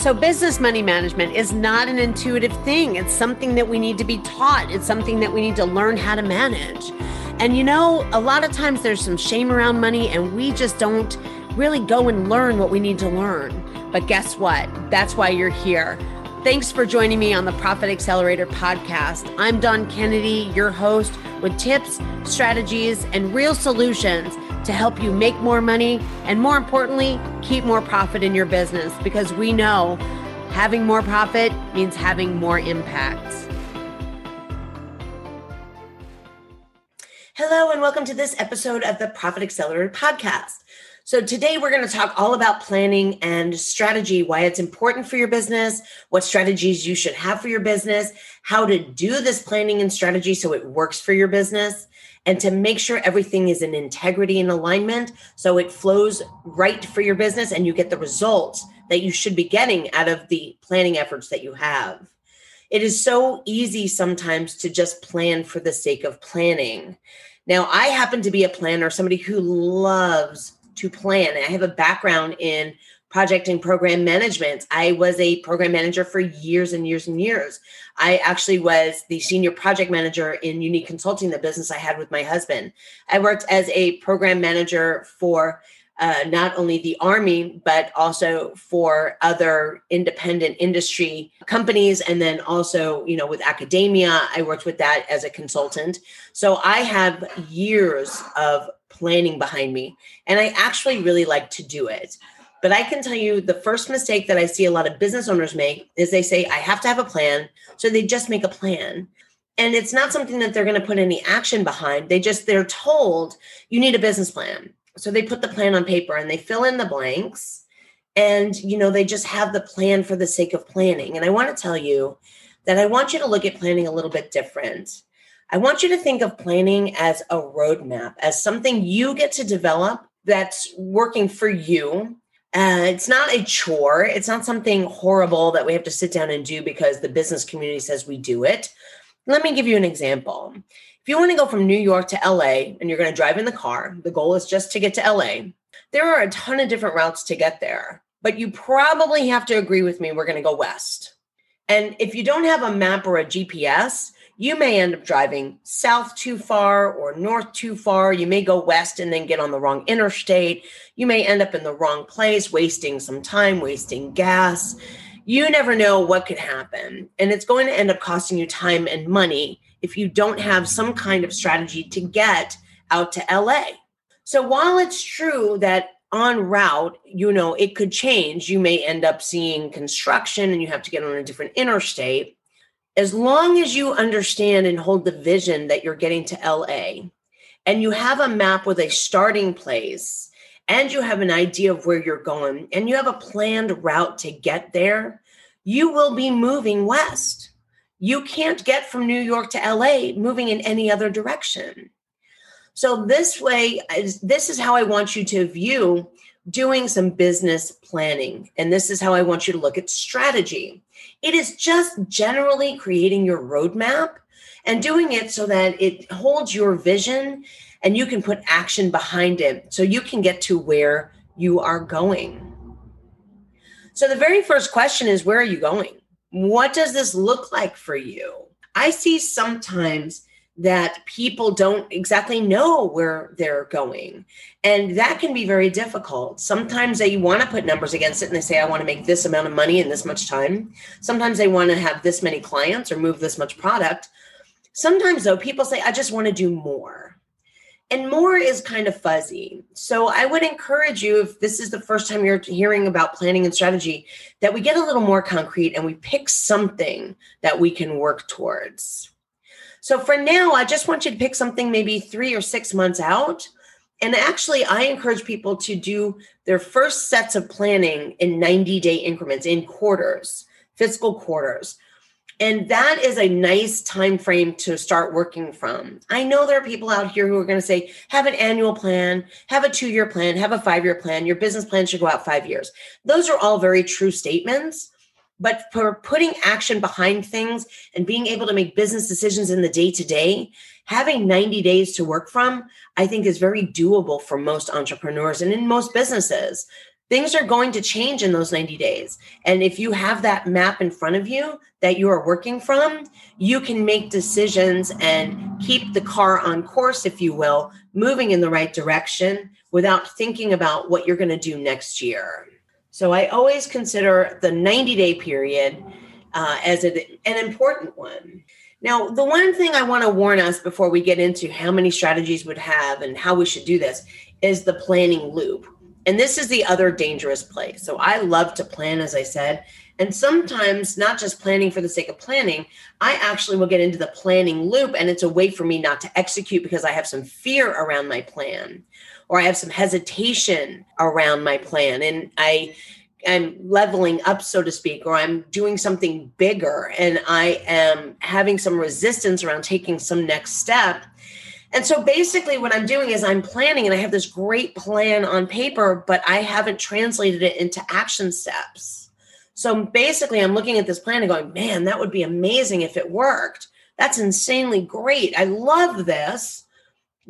So, business money management is not an intuitive thing. It's something that we need to be taught, it's something that we need to learn how to manage. And you know, a lot of times there's some shame around money, and we just don't really go and learn what we need to learn. But guess what? That's why you're here. Thanks for joining me on the Profit Accelerator podcast. I'm Dawn Kennedy, your host, with tips, strategies, and real solutions to help you make more money and, more importantly, keep more profit in your business because we know having more profit means having more impact. Hello, and welcome to this episode of the Profit Accelerator podcast. So, today we're going to talk all about planning and strategy, why it's important for your business, what strategies you should have for your business, how to do this planning and strategy so it works for your business, and to make sure everything is in integrity and alignment so it flows right for your business and you get the results that you should be getting out of the planning efforts that you have. It is so easy sometimes to just plan for the sake of planning. Now, I happen to be a planner, somebody who loves to plan. I have a background in project and program management. I was a program manager for years and years and years. I actually was the senior project manager in Unique Consulting, the business I had with my husband. I worked as a program manager for uh, not only the Army, but also for other independent industry companies. And then also, you know, with academia, I worked with that as a consultant. So I have years of planning behind me. And I actually really like to do it. But I can tell you the first mistake that I see a lot of business owners make is they say, I have to have a plan. So they just make a plan. And it's not something that they're going to put any action behind. They just, they're told you need a business plan. So they put the plan on paper and they fill in the blanks. And, you know, they just have the plan for the sake of planning. And I want to tell you that I want you to look at planning a little bit different. I want you to think of planning as a roadmap, as something you get to develop that's working for you. Uh, it's not a chore. It's not something horrible that we have to sit down and do because the business community says we do it. Let me give you an example. If you want to go from New York to LA and you're going to drive in the car, the goal is just to get to LA. There are a ton of different routes to get there, but you probably have to agree with me. We're going to go west. And if you don't have a map or a GPS, you may end up driving south too far or north too far. You may go west and then get on the wrong interstate. You may end up in the wrong place, wasting some time, wasting gas. You never know what could happen. And it's going to end up costing you time and money if you don't have some kind of strategy to get out to LA. So while it's true that on route, you know, it could change. You may end up seeing construction and you have to get on a different interstate as long as you understand and hold the vision that you're getting to LA and you have a map with a starting place and you have an idea of where you're going and you have a planned route to get there, you will be moving west. You can't get from New York to LA moving in any other direction. So, this way, this is how I want you to view doing some business planning. And this is how I want you to look at strategy. It is just generally creating your roadmap and doing it so that it holds your vision and you can put action behind it so you can get to where you are going. So, the very first question is where are you going? What does this look like for you? I see sometimes that people don't exactly know where they're going. And that can be very difficult. Sometimes they want to put numbers against it and they say, I want to make this amount of money in this much time. Sometimes they want to have this many clients or move this much product. Sometimes, though, people say, I just want to do more. And more is kind of fuzzy. So I would encourage you, if this is the first time you're hearing about planning and strategy, that we get a little more concrete and we pick something that we can work towards. So for now, I just want you to pick something maybe three or six months out. And actually, I encourage people to do their first sets of planning in 90 day increments, in quarters, fiscal quarters. And that is a nice time frame to start working from. I know there are people out here who are going to say, have an annual plan, have a two year plan, have a five year plan. Your business plan should go out five years. Those are all very true statements. But for putting action behind things and being able to make business decisions in the day to day, having 90 days to work from, I think is very doable for most entrepreneurs and in most businesses. things are going to change in those 90 days. And if you have that map in front of you that you are working from, you can make decisions and keep the car on course, if you will, moving in the right direction without thinking about what you're going to do next year. So I always consider the 90 day period uh, as a, an important one. Now, the one thing I want to warn us before we get into how many strategies would have and how we should do this is the planning loop. And this is the other dangerous place. So I love to plan, as I said. And sometimes, not just planning for the sake of planning, I actually will get into the planning loop, and it's a way for me not to execute because I have some fear around my plan or I have some hesitation around my plan. And I am leveling up, so to speak, or I'm doing something bigger and I am having some resistance around taking some next step and so basically, what I'm doing is I'm planning and I have this great plan on paper, but I haven't translated it into action steps. So basically, I'm looking at this plan and going, man, that would be amazing if it worked. That's insanely great. I love this,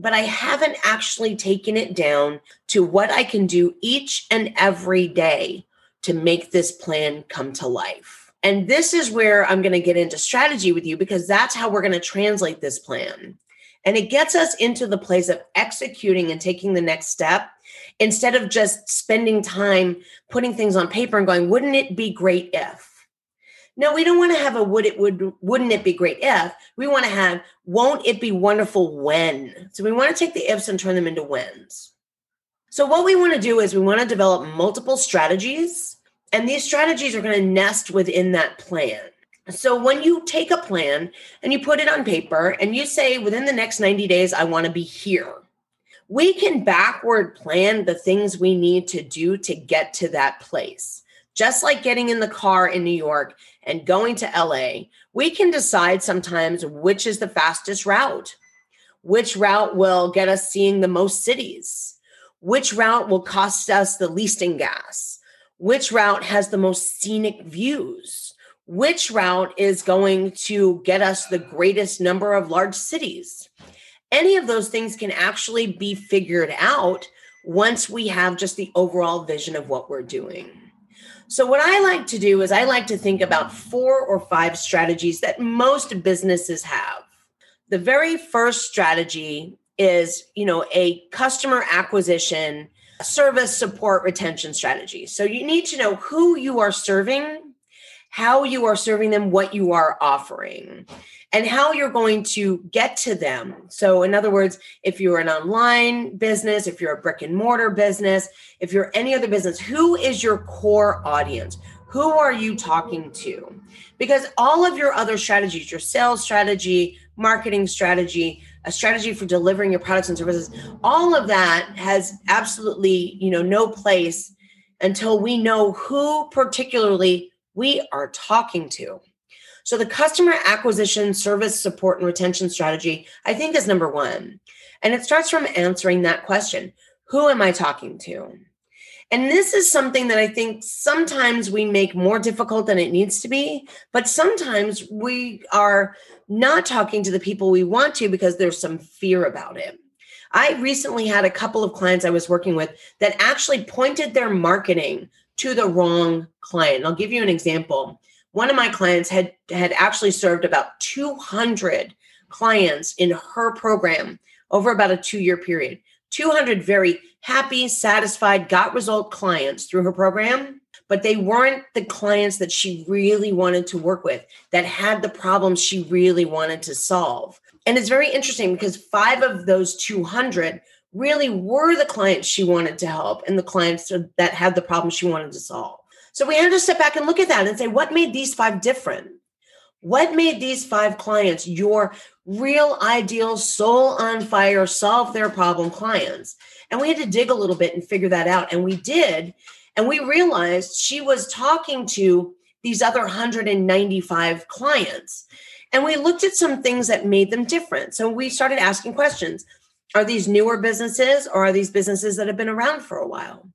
but I haven't actually taken it down to what I can do each and every day to make this plan come to life. And this is where I'm going to get into strategy with you because that's how we're going to translate this plan. And it gets us into the place of executing and taking the next step instead of just spending time putting things on paper and going, wouldn't it be great if? No, we don't want to have a would it would wouldn't it be great if. We want to have won't it be wonderful when. So we want to take the ifs and turn them into whens. So what we want to do is we want to develop multiple strategies and these strategies are going to nest within that plan. So when you take a plan and you put it on paper and you say within the next 90 days, I want to be here, we can backward plan the things we need to do to get to that place. Just like getting in the car in New York and going to LA, we can decide sometimes which is the fastest route, which route will get us seeing the most cities, which route will cost us the least in gas, which route has the most scenic views which route is going to get us the greatest number of large cities. Any of those things can actually be figured out once we have just the overall vision of what we're doing. So, what I like to do is I like to think about four or five strategies that most businesses have. The very first strategy is, you know, a customer acquisition, service support retention strategy. So, you need to know who you are serving how you are serving them, what you are offering, and how you're going to get to them. So, in other words, if you're an online business, if you're a brick and mortar business, if you're any other business, who is your core audience? Who are you talking to? Because all of your other strategies, your sales strategy, marketing strategy, a strategy for delivering your products and services, all of that has absolutely, you know, no place until we know who particularly we are talking to. So, the customer acquisition, service support, and retention strategy, I think, is number one. And it starts from answering that question Who am I talking to? And this is something that I think sometimes we make more difficult than it needs to be, but sometimes we are not talking to the people we want to because there's some fear about it. I recently had a couple of clients I was working with that actually pointed their marketing to the wrong client. I'll give you an example. One of my clients had had actually served about 200 clients in her program over about a 2-year period. 200 very happy, satisfied, got result clients through her program, but they weren't the clients that she really wanted to work with, that had the problems she really wanted to solve. And it's very interesting because five of those 200 really were the clients she wanted to help and the clients that had the problems she wanted to solve. So we had to step back and look at that and say, what made these five different? What made these five clients your real ideal soul on fire, solve their problem clients? And we had to dig a little bit and figure that out. And we did. And we realized she was talking to these other 195 clients. And we looked at some things that made them different. So we started asking questions are these newer businesses or are these businesses that have been around for a while?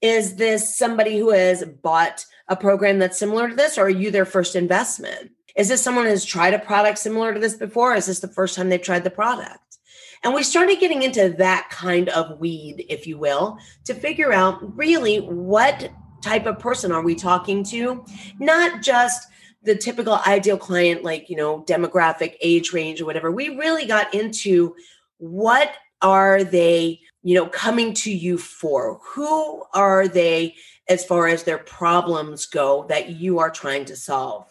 Is this somebody who has bought a program that's similar to this, or are you their first investment? Is this someone who has tried a product similar to this before? is this the first time they've tried the product? And we started getting into that kind of weed, if you will, to figure out really what type of person are we talking to? Not just the typical ideal client, like, you know, demographic, age range, or whatever. We really got into what are they, you know, coming to you for? Who are they as far as their problems go that you are trying to solve?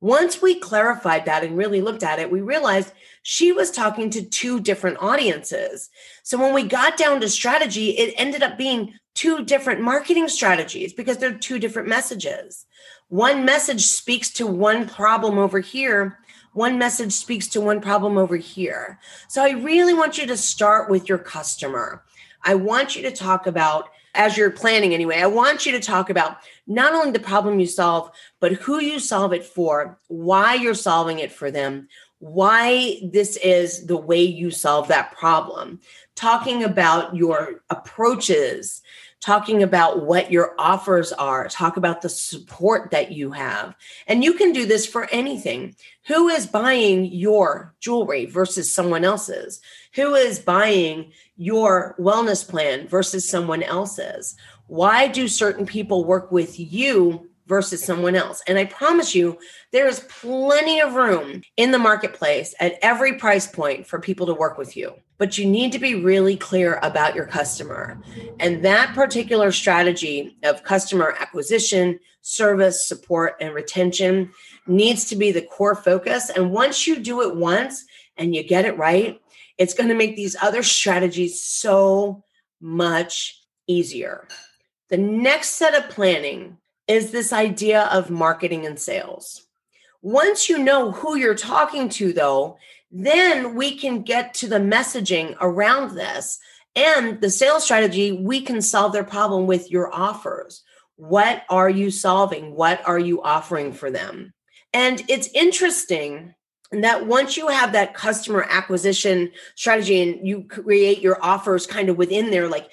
Once we clarified that and really looked at it, we realized she was talking to two different audiences. So when we got down to strategy, it ended up being two different marketing strategies because they're two different messages. One message speaks to one problem over here, one message speaks to one problem over here. So I really want you to start with your customer. I want you to talk about, as you're planning anyway, I want you to talk about not only the problem you solve, but who you solve it for, why you're solving it for them, why this is the way you solve that problem, talking about your approaches, talking about what your offers are, talk about the support that you have. And you can do this for anything. Who is buying your jewelry versus someone else's? Who is buying your wellness plan versus someone else's? Why do certain people work with you versus someone else. And I promise you, there is plenty of room in the marketplace at every price point for people to work with you. But you need to be really clear about your customer. And that particular strategy of customer acquisition, service, support, and retention needs to be the core focus. And once you do it once and you get it right, it's going to make these other strategies so much easier. The next set of planning is this idea of marketing and sales. Once you know who you're talking to, though, then we can get to the messaging around this and the sales strategy. We can solve their problem with your offers. What are you solving? What are you offering for them? And it's interesting that once you have that customer acquisition strategy and you create your offers kind of within there, like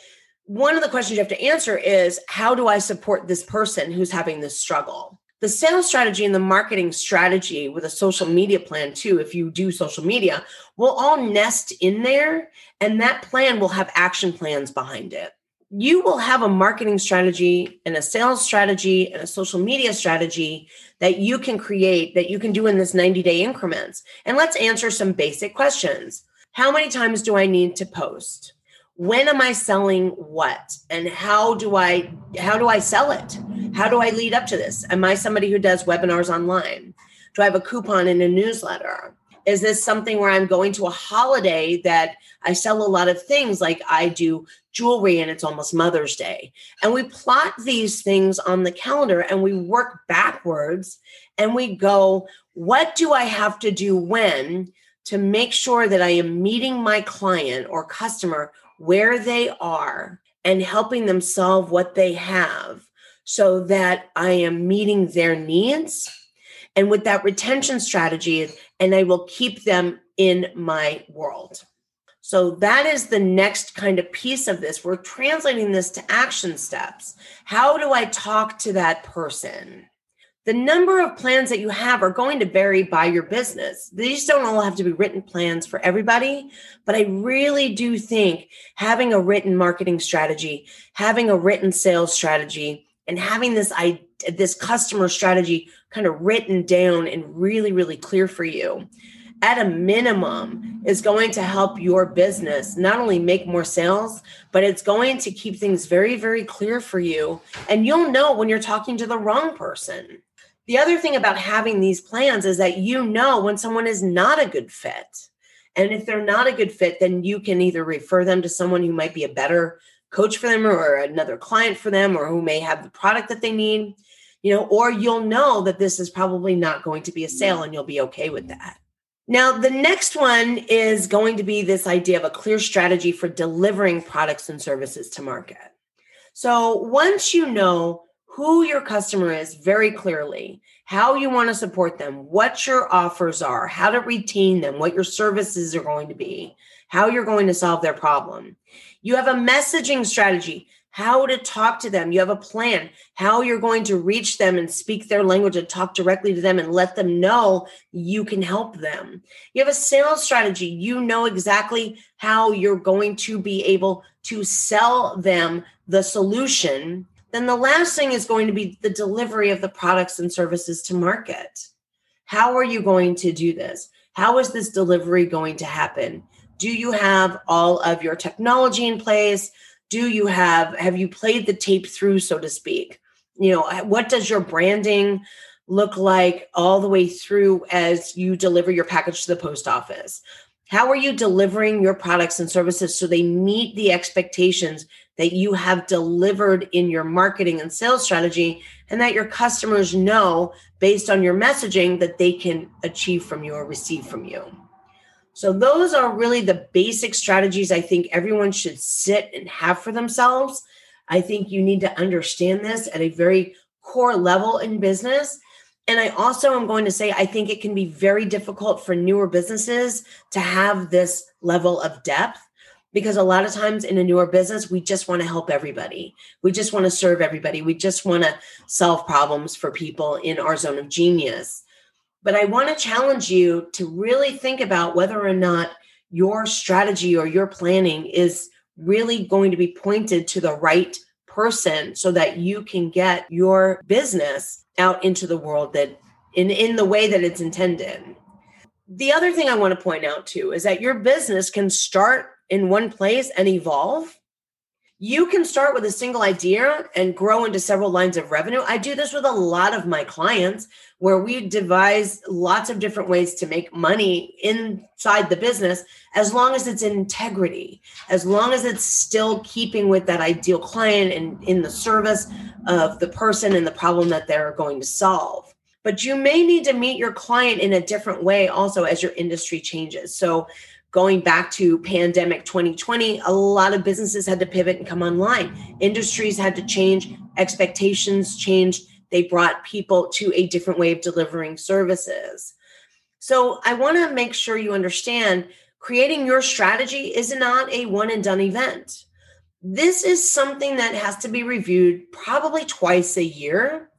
one of the questions you have to answer is how do I support this person who's having this struggle? The sales strategy and the marketing strategy with a social media plan, too, if you do social media, will all nest in there, and that plan will have action plans behind it. You will have a marketing strategy and a sales strategy and a social media strategy that you can create that you can do in this 90 day increments. And let's answer some basic questions. How many times do I need to post? When am i selling what? And how do i how do i sell it? How do i lead up to this? Am i somebody who does webinars online? Do i have a coupon in a newsletter? Is this something where i'm going to a holiday that i sell a lot of things like i do jewelry and it's almost mother's day? And we plot these things on the calendar and we work backwards and we go what do i have to do when to make sure that i am meeting my client or customer where they are and helping them solve what they have so that I am meeting their needs. And with that retention strategy, and I will keep them in my world. So that is the next kind of piece of this. We're translating this to action steps. How do I talk to that person? The number of plans that you have are going to vary by your business. These don't all have to be written plans for everybody, but I really do think having a written marketing strategy, having a written sales strategy, and having this I this customer strategy kind of written down and really really clear for you at a minimum is going to help your business not only make more sales but it's going to keep things very very clear for you and you'll know when you're talking to the wrong person the other thing about having these plans is that you know when someone is not a good fit. And if they're not a good fit, then you can either refer them to someone who might be a better coach for them or another client for them or who may have the product that they need, you know, or you'll know that this is probably not going to be a sale and you'll be okay with that. Now, the next one is going to be this idea of a clear strategy for delivering products and services to market. So once you know who your customer is very clearly, how you want to support them, what your offers are, how to retain them, what your services are going to be, how you're going to solve their problem. You have a messaging strategy. how to talk to them. You have a plan, how you're going to reach them and speak their language and talk directly to them and let them know you can help them. You have a sales strategy. You know exactly how you're going to be able to sell them the solution. Then the last thing is going to be the delivery of the products and services to market. How are you going to do this? How is this delivery going to happen? Do you have all of your technology in place? do you have have you played the tape through so to speak you know what does your branding look like all the way through as you deliver your package to the post office how are you delivering your products and services so they meet the expectations that you have delivered in your marketing and sales strategy and that your customers know based on your messaging that they can achieve from you or receive from you so, those are really the basic strategies I think everyone should sit and have for themselves. I think you need to understand this at a very core level in business. And I also am going to say, I think it can be very difficult for newer businesses to have this level of depth because a lot of times in a newer business, we just want to help everybody. We just want to serve everybody. We just want to solve problems for people in our zone of genius. But I want to challenge you to really think about whether or not your strategy or your planning is really going to be pointed to the right person so that you can get your business out into the world that in in the way that it's intended. The other thing I want to point out too is that your business can start in one place and evolve you can start with a single idea and grow into several lines of revenue. I do this with a lot of my clients where we devise lots of different ways to make money inside the business as long as it's integrity, as long as it's still keeping with that ideal client and in the service of the person and the problem that they're going to solve. But you may need to meet your client in a different way also as your industry changes. So going back to pandemic 2020 a lot of businesses had to pivot and come online. Industries had to change expectations changed. They brought people to a different way of delivering services. So i want to make sure you understand creating your strategy is not a one and done event. This is something that has to be reviewed probably twice a year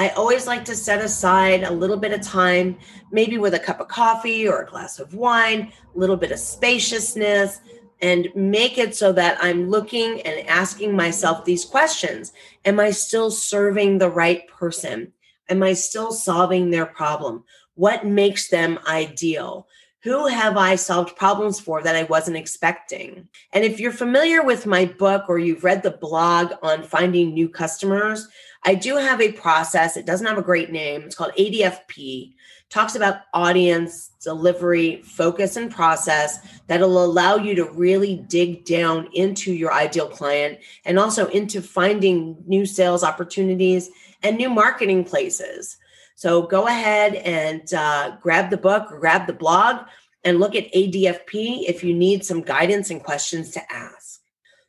I always like to set aside a little bit of time, maybe with a cup of coffee or a glass of wine, a little bit of spaciousness, and make it so that I'm looking and asking myself these questions Am I still serving the right person? Am I still solving their problem? What makes them ideal? Who have I solved problems for that I wasn't expecting? And if you're familiar with my book or you've read the blog on finding new customers, I do have a process. It doesn't have a great name. It's called ADFP. Talks about audience, delivery, focus, and process that'll allow you to really dig down into your ideal client and also into finding new sales opportunities and new marketing places. So go ahead and uh, grab the book or grab the blog and look at ADFP if you need some guidance and questions to ask.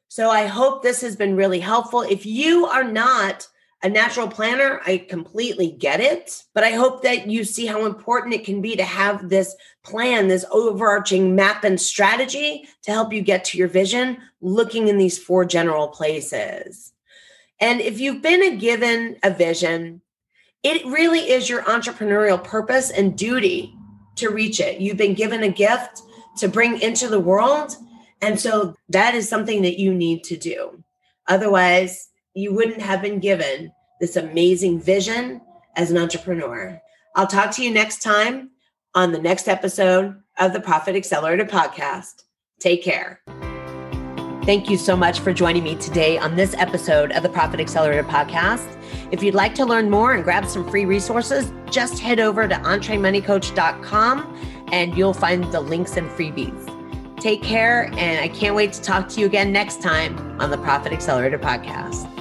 So I hope this has been really helpful. If you are not a natural planner, I completely get it. But I hope that you see how important it can be to have this plan, this overarching map and strategy to help you get to your vision, looking in these four general places. And if you've been given a vision, it really is your entrepreneurial purpose and duty to reach it. You've been given a gift to bring into the world. And so that is something that you need to do. Otherwise, you wouldn't have been given this amazing vision as an entrepreneur. I'll talk to you next time on the next episode of the Profit Accelerator podcast. Take care. Thank you so much for joining me today on this episode of the Profit Accelerator podcast. If you'd like to learn more and grab some free resources, just head over to entremoneycoach.com and you'll find the links and freebies. Take care, and I can't wait to talk to you again next time on the Profit Accelerator podcast.